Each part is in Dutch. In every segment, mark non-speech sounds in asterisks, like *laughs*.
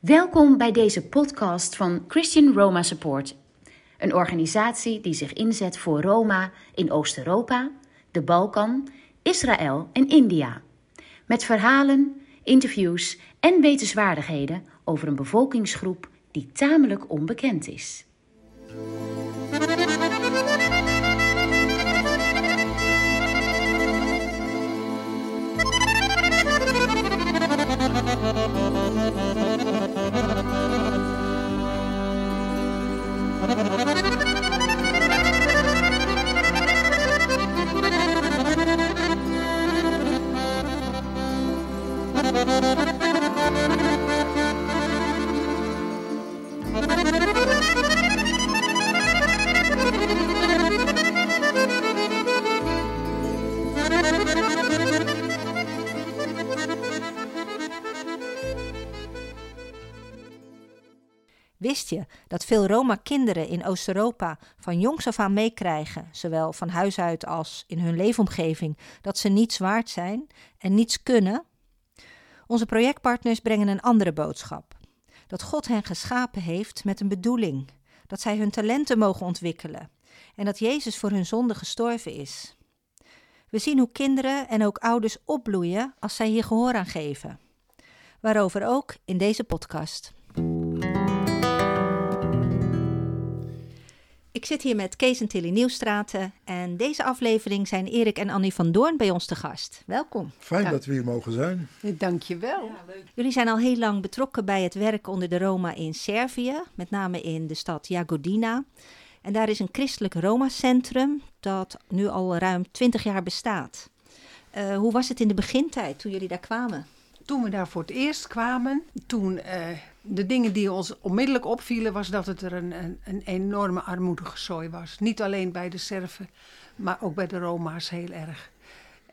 Welkom bij deze podcast van Christian Roma Support, een organisatie die zich inzet voor Roma in Oost-Europa, de Balkan, Israël en India. Met verhalen, interviews en wetenswaardigheden over een bevolkingsgroep die tamelijk onbekend is. Wist je dat veel Roma-kinderen in Oost-Europa van jongs af aan meekrijgen, zowel van huis uit als in hun leefomgeving, dat ze niets waard zijn en niets kunnen? Onze projectpartners brengen een andere boodschap: dat God hen geschapen heeft met een bedoeling, dat zij hun talenten mogen ontwikkelen en dat Jezus voor hun zonde gestorven is. We zien hoe kinderen en ook ouders opbloeien als zij hier gehoor aan geven. Waarover ook in deze podcast. Ik zit hier met Kees en Tilly Nieuwstraten en deze aflevering zijn Erik en Annie van Doorn bij ons te gast. Welkom. Fijn dat we hier mogen zijn. Dank je wel. Jullie zijn al heel lang betrokken bij het werk onder de Roma in Servië, met name in de stad Jagodina. En daar is een christelijk Roma-centrum dat nu al ruim 20 jaar bestaat. Uh, hoe was het in de begintijd toen jullie daar kwamen? Toen we daar voor het eerst kwamen, toen uh, de dingen die ons onmiddellijk opvielen, was dat het er een, een, een enorme armoedige zooi was. Niet alleen bij de Serven, maar ook bij de Roma's heel erg.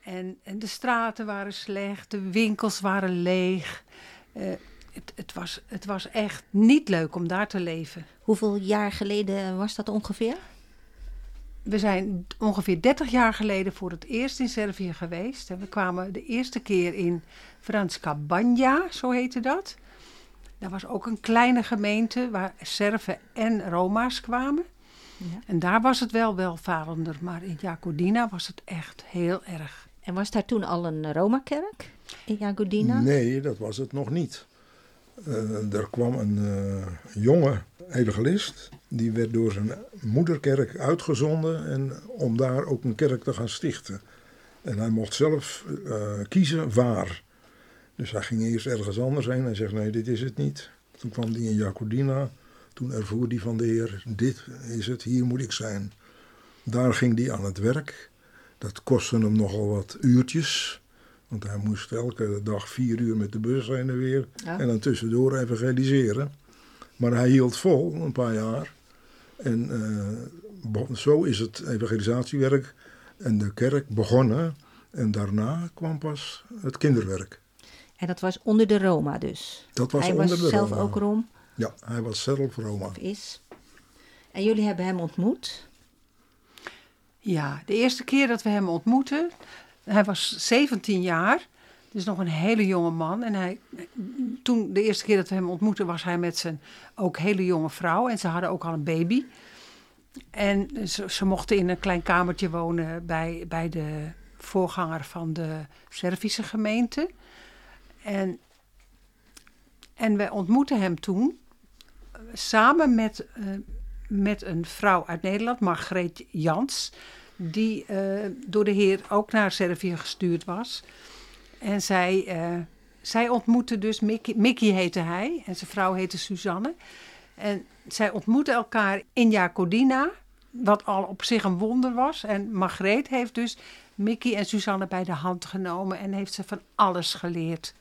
En, en de straten waren slecht, de winkels waren leeg. Uh, het, het, was, het was echt niet leuk om daar te leven. Hoeveel jaar geleden was dat ongeveer? We zijn ongeveer 30 jaar geleden voor het eerst in Servië geweest. En we kwamen de eerste keer in Franska Banja, zo heette dat. Daar was ook een kleine gemeente waar Serven en Roma's kwamen. Ja. En daar was het wel welvarender, maar in Jagodina was het echt heel erg. En was daar toen al een Roma-kerk in Jagodina? Nee, dat was het nog niet. Uh, er kwam een uh, jonge evangelist, die werd door zijn moederkerk uitgezonden en om daar ook een kerk te gaan stichten. En hij mocht zelf uh, kiezen waar. Dus hij ging eerst ergens anders heen en zegt: Nee, dit is het niet. Toen kwam hij in Jacodina. Toen ervoer hij van de Heer: Dit is het, hier moet ik zijn. Daar ging hij aan het werk. Dat kostte hem nogal wat uurtjes. Want hij moest elke dag vier uur met de bus heen en weer. Ja. En dan tussendoor evangeliseren. Maar hij hield vol een paar jaar. En uh, zo is het evangelisatiewerk en de kerk begonnen. En daarna kwam pas het kinderwerk. En dat was onder de Roma dus? Dat was hij onder was de zelf Roma. ook Rom? Ja, hij was zelf Roma. Of is. En jullie hebben hem ontmoet? Ja, de eerste keer dat we hem ontmoetten, hij was 17 jaar. Dus nog een hele jonge man. En hij, toen de eerste keer dat we hem ontmoetten, was hij met zijn ook hele jonge vrouw. En ze hadden ook al een baby. En ze, mochten in een klein kamertje wonen bij, bij de voorganger van de Servische gemeente. En, en we ontmoetten hem toen samen met, uh, met een vrouw uit Nederland, Margreet Jans, die uh, door de Heer ook naar Servië gestuurd was. En zij, uh, zij ontmoette dus, Mickey, Mickey heette hij en zijn vrouw heette Suzanne. En zij ontmoetten elkaar in Jacodina, wat al op zich een wonder was. En Margreet heeft dus Mickey en Suzanne bij de hand genomen en heeft ze van alles geleerd.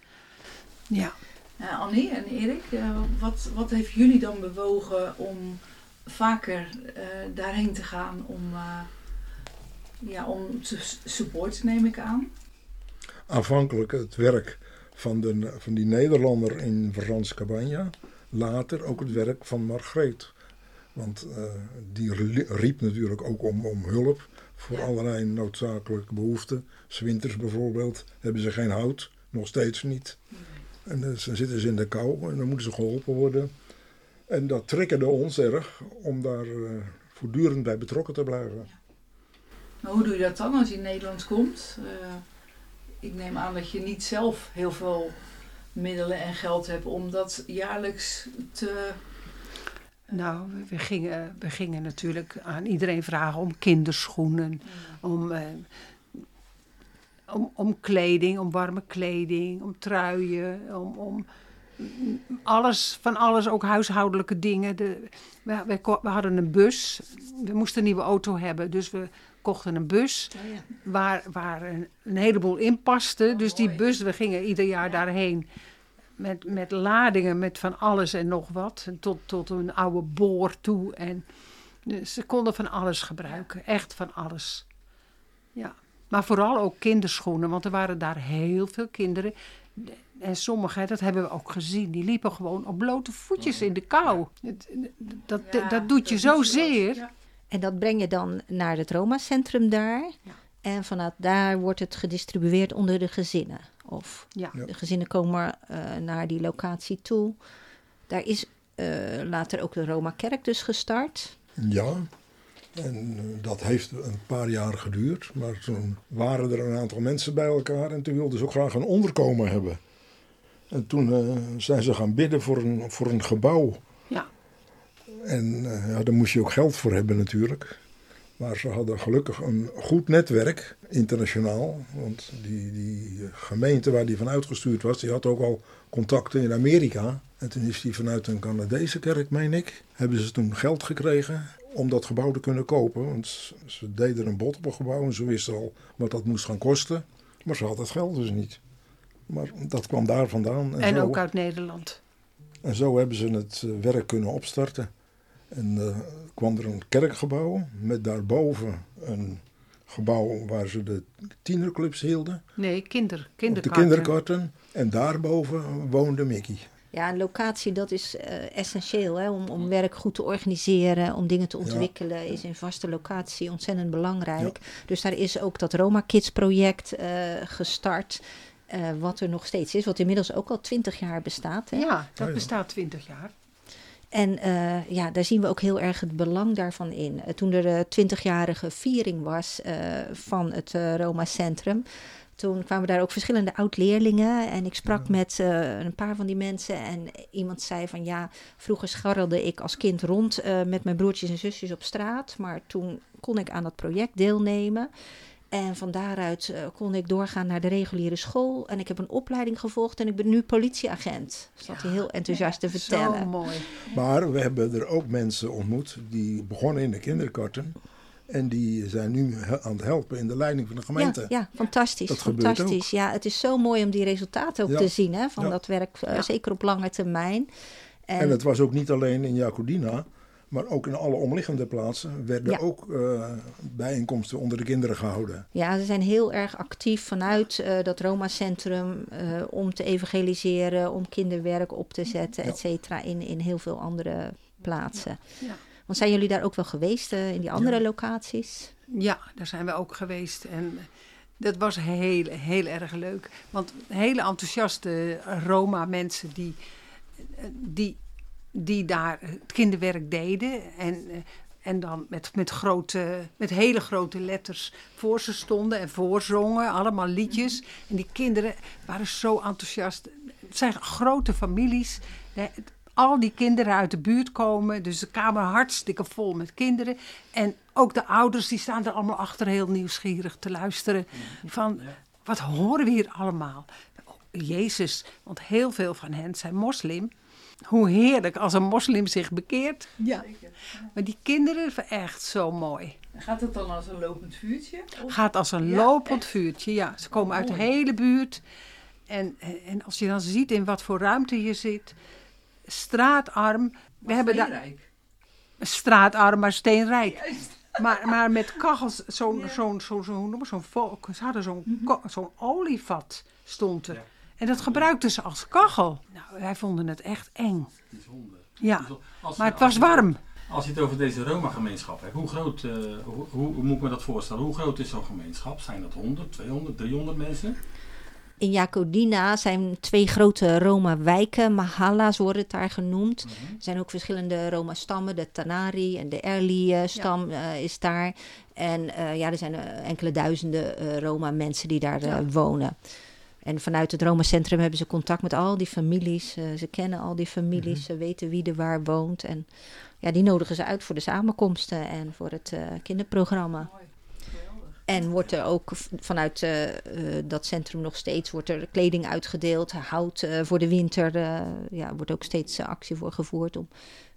Ja. Uh, Annie en Erik, uh, wat, wat heeft jullie dan bewogen om vaker daarheen te gaan om, ja, om te supporten, neem ik aan? Aanvankelijk het werk van, de, van die Nederlander in Frans Cabana. Later ook het werk van Margreet. Want eh, die ri- riep natuurlijk ook om, om hulp voor Ja. allerlei noodzakelijke behoeften. Zwinters bijvoorbeeld hebben ze geen hout, nog steeds niet. En dus dan zitten ze in de kou en dan moeten ze geholpen worden. En dat triggerde ons erg om daar eh, voortdurend bij betrokken te blijven. Maar hoe doe je dat dan als je in Nederland komt? Eh, ik neem aan dat je niet zelf heel veel middelen en geld hebt om dat jaarlijks te. Nou, we- gingen, we gingen natuurlijk aan iedereen vragen om kinderschoenen, om, eh, om, om kleding, om warme kleding, om truien, om, om alles, van alles, ook huishoudelijke dingen. De, we, we, we hadden een bus, we moesten een nieuwe auto hebben, dus we kochten een bus waar, waar een, een heleboel in paste. dus die mooi. bus, we gingen ieder jaar daarheen met, met ladingen met van alles en nog wat. Tot, tot een oude boor toe. En dus ze konden van alles gebruiken. Echt van alles. Ja. Maar vooral ook kinderschoenen. Want er waren daar heel veel kinderen. En sommigen, dat hebben we ook gezien, die liepen gewoon op blote voetjes in de kou. Dat, dat doet je dat zo doet je wat. zeer. En dat breng je dan naar het Roma-centrum daar. Ja. En vanuit daar wordt het gedistribueerd onder de gezinnen. Of Ja. De gezinnen komen eh, naar die locatie toe. Daar is eh, later ook de Roma-kerk dus gestart. Ja, en eh, dat heeft een paar jaar geduurd. Maar toen waren er een aantal mensen bij elkaar en toen wilden ze ook graag een onderkomen hebben. En toen eh, zijn ze gaan bidden voor een, voor een gebouw. En eh, ja, daar moest je ook geld voor hebben natuurlijk. Maar ze hadden gelukkig een goed netwerk, internationaal. Want die, die gemeente waar die van uitgestuurd was, die had ook al contacten in Amerika. En toen is die vanuit een Canadese kerk, meen ik, hebben ze toen geld gekregen om dat gebouw te kunnen kopen. Want ze- deden een bod op een gebouw en ze wisten al wat dat moest gaan kosten. Maar ze hadden het geld dus niet. Maar dat kwam daar vandaan. En, En zo, ook uit Nederland. en zo hebben ze het eh, werk kunnen opstarten. En eh, kwam er een kerkgebouw met daarboven een gebouw waar ze de tienerclubs hielden. Nee, kinder, Op de kinderkarten. kinderkarten. En daarboven woonde Mickey. Ja, een locatie dat is eh, essentieel hè, om, om werk goed te organiseren, om dingen te ontwikkelen, is een vaste locatie ontzettend belangrijk. Dus daar is ook dat Roma Kids project eh, gestart, eh, wat er nog steeds is, wat inmiddels ook al twintig jaar bestaat. Hè? Ja, dat ja. bestaat twintig jaar. En eh, ja, daar zien we ook heel erg het belang daarvan in. Eh, toen er de twintigjarige viering was eh, van het Roma Centrum, toen kwamen daar ook verschillende oud-leerlingen. En ik sprak met eh, een paar van die mensen. En iemand zei van ja, vroeger scharrelde ik als kind rond met mijn broertjes en zusjes op straat. Maar toen kon ik aan dat project deelnemen. En van daaruit eh, kon ik doorgaan naar de reguliere school. En ik heb een opleiding gevolgd en ik ben nu politieagent. Dat zat hij heel enthousiast te vertellen. Zo mooi. Maar we hebben er ook mensen ontmoet die begonnen in de kinderkarten. En die zijn nu aan het helpen in de leiding van de gemeente. Ja, ja fantastisch. Dat gebeurt fantastisch. Ja, het is zo mooi om die resultaten ook Ja. te zien hè, van Ja. dat werk, eh, Ja. zeker op lange termijn. En, En het was ook niet alleen in Jacodina, maar ook in alle omliggende plaatsen werden Ja. ook eh, bijeenkomsten onder de kinderen gehouden. ja, ze zijn heel erg actief vanuit eh, dat Roma-centrum eh, om te evangeliseren, om kinderwerk op te zetten, Ja. et cetera, in, in heel veel andere plaatsen. Ja. Want zijn jullie daar ook wel geweest eh, in die andere Ja. locaties? Ja, daar zijn we ook geweest. En dat was heel, heel erg leuk. Want hele enthousiaste Roma-mensen die, die, die daar het kinderwerk deden. En, eh, en dan met, met, grote, met hele grote letters voor ze stonden en voorzongen. Allemaal liedjes. En die kinderen waren zo enthousiast. Het zijn grote families. hè, Al die kinderen uit de buurt komen. Dus de kamer hartstikke vol met kinderen. En ook de ouders die staan er allemaal achter heel nieuwsgierig te luisteren. Van, wat horen we hier allemaal? Oh, Jezus, want heel veel van hen zijn moslim. Hoe heerlijk als een moslim zich bekeert. Ja. Maar die kinderen, echt zo mooi. Gaat het dan als een lopend vuurtje? Of- Gaat als een Ja, lopend echt? vuurtje. Ja, ze komen uit de hele buurt. En, en als je dan ziet in wat voor ruimte je zit. Straatarm. We hebben daar steenrijk. straatarm, maar steenrijk. Juist. Maar, maar met kachels, zo'n, zo'n, zo'n, zo'n, zo'n, vo- ze hadden zo'n, Mhm. ko- zo'n olievat stond er. En dat gebruikten ze als kachel. Nou, wij vonden het echt eng. Bijzonder. Ja, Dus als- maar het was warm. Als je het over deze Roma-gemeenschap hebt, hoe groot, eh, hoe, hoe, hoe moet ik me dat voorstellen? Hoe groot is zo'n gemeenschap? Zijn dat 100, 200, 300 mensen? In Jacodina zijn twee grote Roma-wijken, Mahalla's worden het daar genoemd. Mhm. Er zijn ook verschillende Roma-stammen, de Tanari en de Erli-stam eh, is daar. En eh, ja, er zijn eh, enkele duizenden eh, Roma-mensen die daar eh, Ja. wonen. En vanuit het Roma-centrum hebben ze contact met al die families. Eh, ze kennen al die families, ze weten wie er waar woont. En ja, die nodigen ze uit voor de samenkomsten en voor het eh, kinderprogramma. Mooi. En wordt er ook vanuit eh, dat centrum nog steeds wordt er kleding uitgedeeld, hout eh, voor de winter. eh, ja, wordt ook steeds actie voor gevoerd om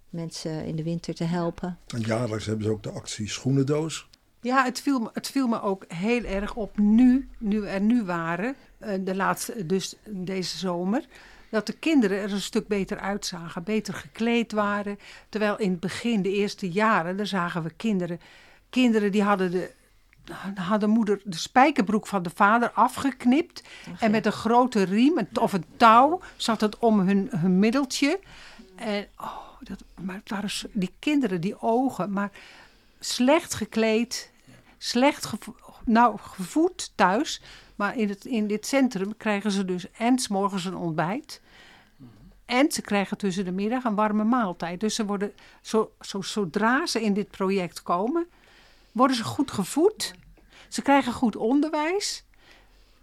mensen in de winter te helpen. En jaarlijks hebben ze ook de actie Schoenendoos. Ja, het viel, me, het viel me ook heel erg op nu, nu we er nu waren, eh, de laatste, dus deze zomer, dat de kinderen er een stuk beter uitzagen, beter gekleed waren. Terwijl in het begin, de eerste jaren, daar zagen we kinderen, kinderen die hadden de, hadden moeder de spijkerbroek van de vader afgeknipt. En met een grote riem of een touw zat het om hun, hun middeltje. En oh, dat, maar het waren die kinderen, die ogen, maar slecht gekleed, slecht nou, gevoed thuis. Maar in, het, in dit centrum krijgen ze dus en 's morgens een ontbijt. En ze krijgen tussen de middag een warme maaltijd. Dus ze worden, zo, zo, zodra ze in dit project komen, worden ze goed gevoed. Ze krijgen goed onderwijs.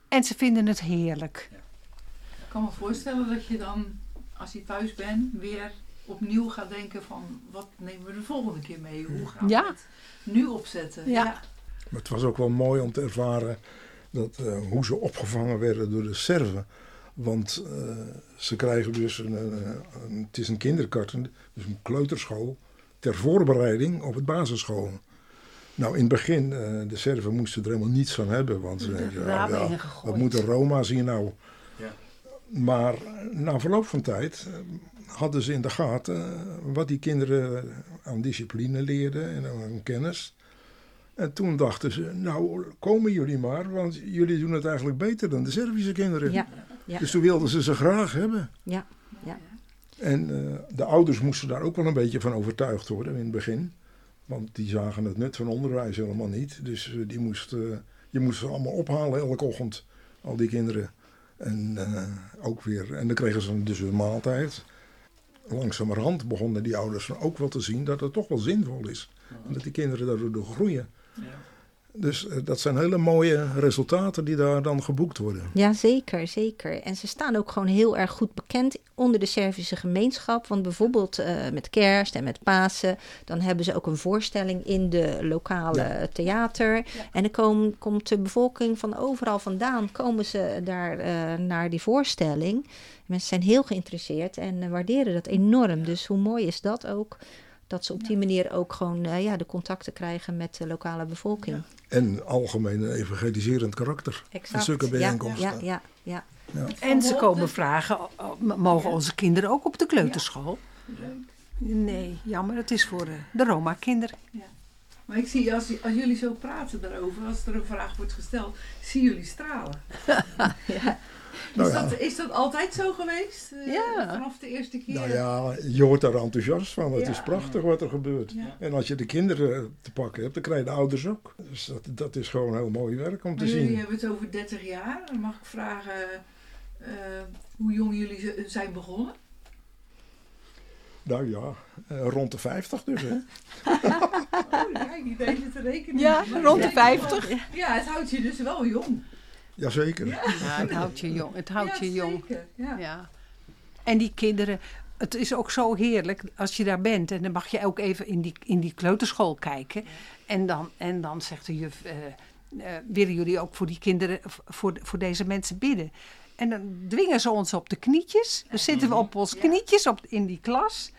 En ze vinden het heerlijk. Ik kan me voorstellen dat je dan, als je thuis bent, weer opnieuw gaat denken van wat nemen we de volgende keer mee? Hoe gaan we Ja. het nu opzetten? Ja. Maar het was ook wel mooi om te ervaren dat, eh, hoe ze opgevangen werden door de Serven. Want eh, ze krijgen dus, een, een- een- het is een kinderkarten, dus een kleuterschool, ter voorbereiding op het basisschool. Nou, in het begin, eh, de Serven moesten er helemaal niets van hebben. Want ze De zeiden, ramen ja, ingegooid. wat moeten Roma's hier nou? Ja. Maar na verloop van tijd hadden ze in de gaten eh, wat die kinderen aan discipline leerden en aan kennis. En toen dachten ze, nou komen jullie maar, want jullie doen het eigenlijk beter dan de Servische kinderen. Ja, ja. Dus toen wilden ze ze graag hebben. Ja, ja. En eh, de ouders moesten daar ook wel een beetje van overtuigd worden in het begin. Want die zagen het nut van onderwijs helemaal niet. Dus eh, die moest, je moest ze allemaal ophalen elke ochtend, al die kinderen. En ook weer, en dan kregen ze dus een maaltijd. Langzamerhand begonnen die ouders dan ook wel te zien dat het toch wel zinvol is. En dat die kinderen daardoor groeien. Ja. Dus eh, dat zijn hele mooie resultaten die daar dan geboekt worden. Ja, zeker, zeker. En ze staan ook gewoon heel erg goed bekend onder de Servische gemeenschap. Want bijvoorbeeld eh, met kerst en met Pasen, dan hebben ze ook een voorstelling in de lokale Ja. theater. En dan kom- komt de bevolking van overal vandaan, komen ze daar eh, naar die voorstelling. Mensen zijn heel geïnteresseerd en waarderen dat enorm. Dus hoe mooi is dat ook? Dat ze op die manier ook gewoon eh, ja, de contacten krijgen met de lokale bevolking. En algemeen een evangeliserend karakter. Exact. zulke Ja, bijeenkomsten. Ja, ja, ja. En ze komen vragen, mogen onze kinderen ook op de kleuterschool? Nee, jammer, het is voor eh, de Roma-kinderen. Maar ik zie, als, als jullie zo praten daarover, als er een vraag wordt gesteld, zie jullie stralen. *laughs* *laughs* Nou is, ja. dat, is dat altijd zo geweest? eh, Ja. Vanaf de eerste keer? Nou ja, je wordt daar enthousiast van. Het Ja. is prachtig wat er gebeurt. Ja. En als je de kinderen te pakken hebt, dan krijg je de ouders ook. Dus dat, dat is gewoon heel mooi werk om te Maar jullie zien. hebben het over 30 jaar. Dan mag ik vragen eh, hoe jong jullie zijn begonnen? Nou ja, eh, rond de 50 dus. Hè? *laughs* Oh, kijk, niet even te rekenen. Ja, rond de ik denk 50. wel- Ja, het houdt je dus wel jong. Jazeker. Ja, het houdt je jong. Het houdt ja, je jong. Zeker. Ja. Ja. En die kinderen, het is ook zo heerlijk als je daar bent. En dan mag je ook even in die, in die kleuterschool kijken. En, dan, en dan zegt de juf, eh, eh, willen jullie ook voor die kinderen, voor, voor deze mensen bidden? En dan dwingen ze ons op de knietjes. Dan zitten we op ons knietjes op, in die klas.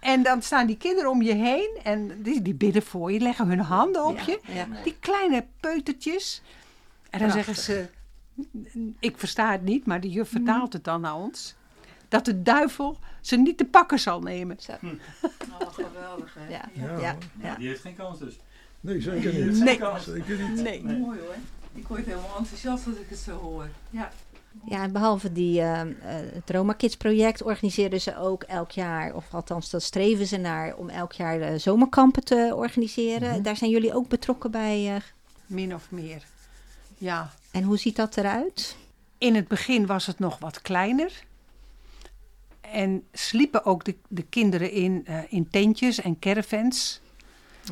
En dan staan die kinderen om je heen en die, die bidden voor je, leggen hun handen op je. ja. Die kleine peutertjes. En dan Prachtig. zeggen ze, ik versta het niet, maar de juf vertaalt het dan naar ons. Dat de duivel ze niet te pakken zal nemen. Zo. Oh, geweldig hè. Ja, Ja. ja, ja. Nou, die heeft geen kans dus. Nee, zeker niet. geen Nee. kans. Zeker niet. Nee. Mooi hoor. Ik word helemaal enthousiast als ik het zo hoor. Ja. Ja, en behalve die, eh, eh, het Roma Kids project organiseren ze ook elk jaar, of althans dat streven ze naar, om elk jaar eh, zomerkampen te organiseren. Mhm. Daar zijn jullie ook betrokken bij. eh, Min of meer. Ja. en hoe ziet dat eruit? In het begin was het nog wat kleiner. En sliepen ook de, de kinderen in, eh, in tentjes en caravans.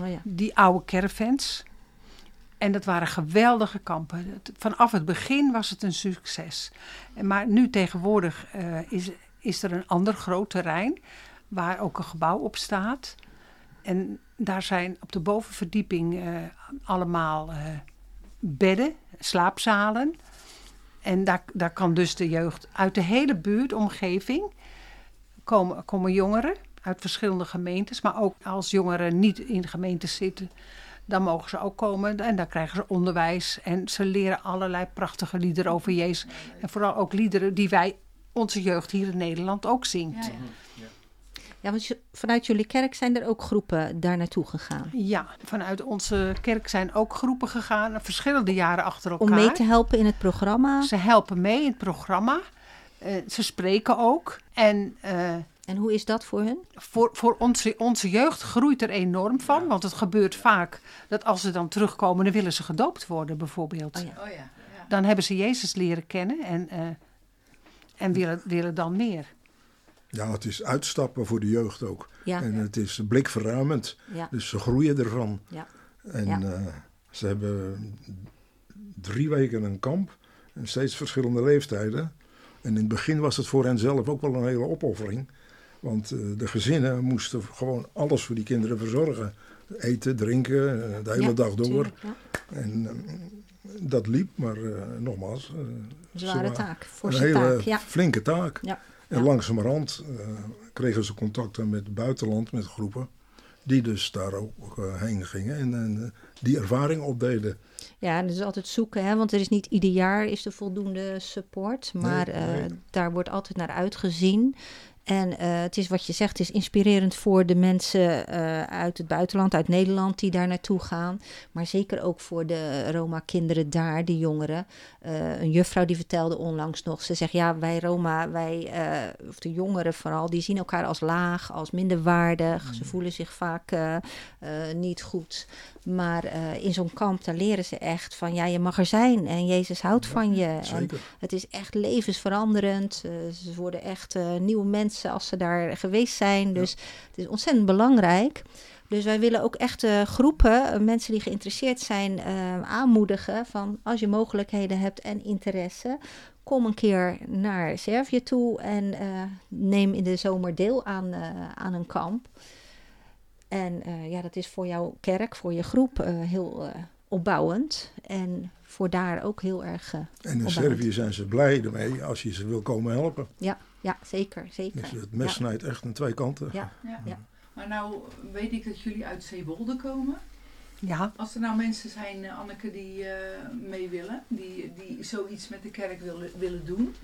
Oh ja. Die oude caravans. En dat waren geweldige kampen. Vanaf het begin was het een succes. Maar nu tegenwoordig eh, is, is er een ander groot terrein waar ook een gebouw op staat. En daar zijn op de bovenverdieping eh, allemaal bedden, slaapzalen. En daar, daar kan dus de jeugd uit de hele buurt, omgeving, komen, komen jongeren uit verschillende gemeentes. Maar ook als jongeren niet in gemeentes zitten, dan mogen ze ook komen. En daar krijgen ze onderwijs. En ze leren allerlei prachtige liederen over Jezus. En vooral ook liederen die wij, onze jeugd hier in Nederland, ook zingt. Ja, ja. Ja, want vanuit jullie kerk zijn er ook groepen daar naartoe gegaan. Ja, vanuit onze kerk zijn ook groepen gegaan, verschillende jaren achter elkaar. Om mee te helpen in het programma. Ze helpen mee in het programma. Eh, ze spreken ook. En eh, En hoe is dat voor hun? voor, voor onze, onze jeugd groeit er enorm van. Want het gebeurt vaak dat als ze dan terugkomen, dan willen ze gedoopt worden bijvoorbeeld. Oh ja. Oh ja, ja. Dan hebben ze Jezus leren kennen en, eh, en willen, willen dan meer. Ja, het is uitstappen voor de jeugd ook. Ja, En het is blikverruimend. ja, Dus ze groeien ervan. ja. En eh, ze hebben drie weken een kamp. En steeds verschillende leeftijden. En in het begin was het voor hen zelf ook wel een hele opoffering. Want eh, de gezinnen moesten gewoon alles voor die kinderen verzorgen. Eten, drinken, eh, de hele dag door. tuurlijk. En eh, dat liep, maar nogmaals. Zware taak, Een hele taak. Ja, flinke taak. Ja, En langzamerhand eh, kregen ze contacten met het buitenland, met groepen. Die dus daar ook eh, heen gingen en, en eh, die ervaring opdeden. ja, en dat is altijd zoeken, hè, want er is niet ieder jaar is er voldoende support, maar Nee, daar wordt altijd naar uitgezien. En eh, het is wat je zegt, het is inspirerend voor de mensen eh, uit het buitenland, uit Nederland, die daar naartoe gaan. Maar zeker ook voor de Roma-kinderen daar, die jongeren. Eh, een juffrouw die vertelde onlangs nog, ze zegt ja, wij Roma, wij, of de jongeren vooral, die zien elkaar als laag, als minderwaardig. Ze voelen zich vaak niet goed. Maar eh, in zo'n kamp, daar leren ze echt van, ja, je mag er zijn en Jezus houdt van je. En het is echt levensveranderend. Eh, ze worden echt eh, nieuwe mensen als ze daar geweest zijn. Dus het is ontzettend belangrijk. Dus wij willen ook echt groepen, mensen die geïnteresseerd zijn, aanmoedigen van als je mogelijkheden hebt en interesse, kom een keer naar Servië toe en neem in de zomer deel aan, aan een kamp. En eh, ja, dat is voor jouw kerk, voor je groep eh, heel eh, opbouwend. En voor daar ook heel erg. En in opbouwend. Servië zijn ze blij ermee als je ze wil komen helpen. Ja, ja zeker. zeker. Dus het mes Ja. snijdt echt aan twee kanten. Ja. Ja. Ja. Maar nou weet ik dat jullie uit Zeewolde komen. Ja, Als er nou mensen zijn, Anneke, die eh, mee willen, die, die zoiets met de kerk willen, willen doen,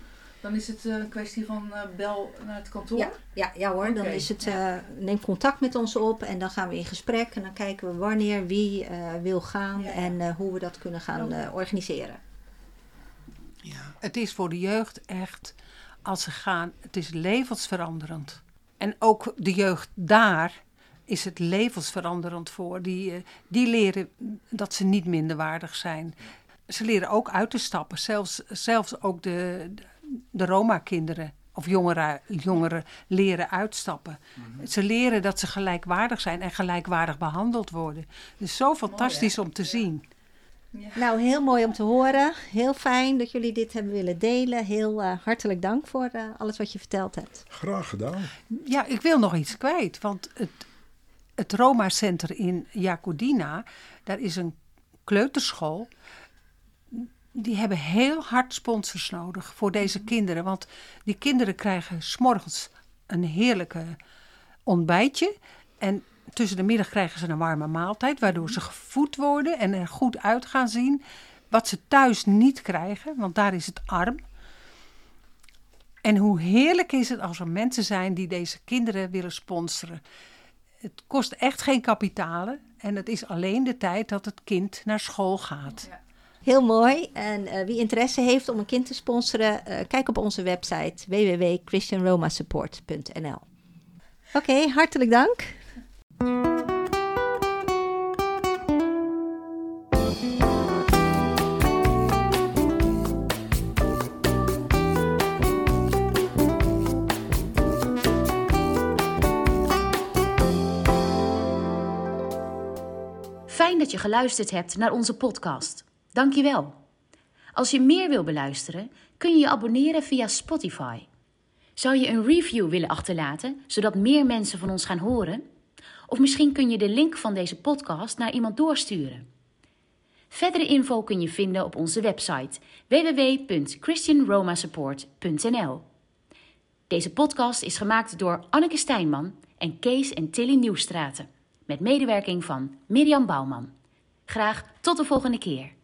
dan is het eh, een kwestie van eh, bel naar het kantoor. Ja, ja, ja hoor, dan is het, ja. eh, neem contact met ons op en dan gaan we in gesprek en dan kijken we wanneer wie eh, wil gaan Ja, ja. en eh, hoe we dat kunnen gaan eh, organiseren. ja, het is voor de jeugd echt, als ze gaan, het is levensveranderend. En ook de jeugd daar is het levensveranderend voor. Die, eh, die leren dat ze niet minderwaardig zijn. Ze leren ook uit te stappen, zelfs, zelfs ook de, de, de Roma-kinderen of jongeren, jongeren leren uitstappen. Ze leren dat ze gelijkwaardig zijn en gelijkwaardig behandeld worden. Dus zo fantastisch om te zien. Ja. Nou, heel mooi om te horen. Heel fijn dat jullie dit hebben willen delen. Heel eh, hartelijk dank voor eh, alles wat je verteld hebt. Graag gedaan. Ja, ik wil nog iets kwijt. Want het, het Roma Center in Jacodina, daar is een kleuterschool. Die hebben heel hard sponsors nodig voor deze kinderen. Want die kinderen krijgen s'morgens een heerlijke ontbijtje. En tussen de middag krijgen ze een warme maaltijd, waardoor ze gevoed worden en er goed uit gaan zien. Wat ze thuis niet krijgen, want daar is het arm. En hoe heerlijk is het als er mensen zijn die deze kinderen willen sponsoren. Het kost echt geen kapitalen en het is alleen de tijd dat het kind naar school gaat. Ja. Heel mooi. En uh, wie interesse heeft om een kind te sponsoren, uh, kijk op onze website www.christianromasupport.nl. Oké, hartelijk dank. Fijn dat je geluisterd hebt naar onze podcast. Dank je wel. Als je meer wil beluisteren, kun je je abonneren via Spotify. Zou je een review willen achterlaten, zodat meer mensen van ons gaan horen? Of misschien kun je de link van deze podcast naar iemand doorsturen. Verdere info kun je vinden op onze website www.christianromasupport.nl. Deze podcast is gemaakt door Anneke Stijnman en Kees en Tilly Nieuwstraten met medewerking van Mirjam Bouwman. Graag tot de volgende keer.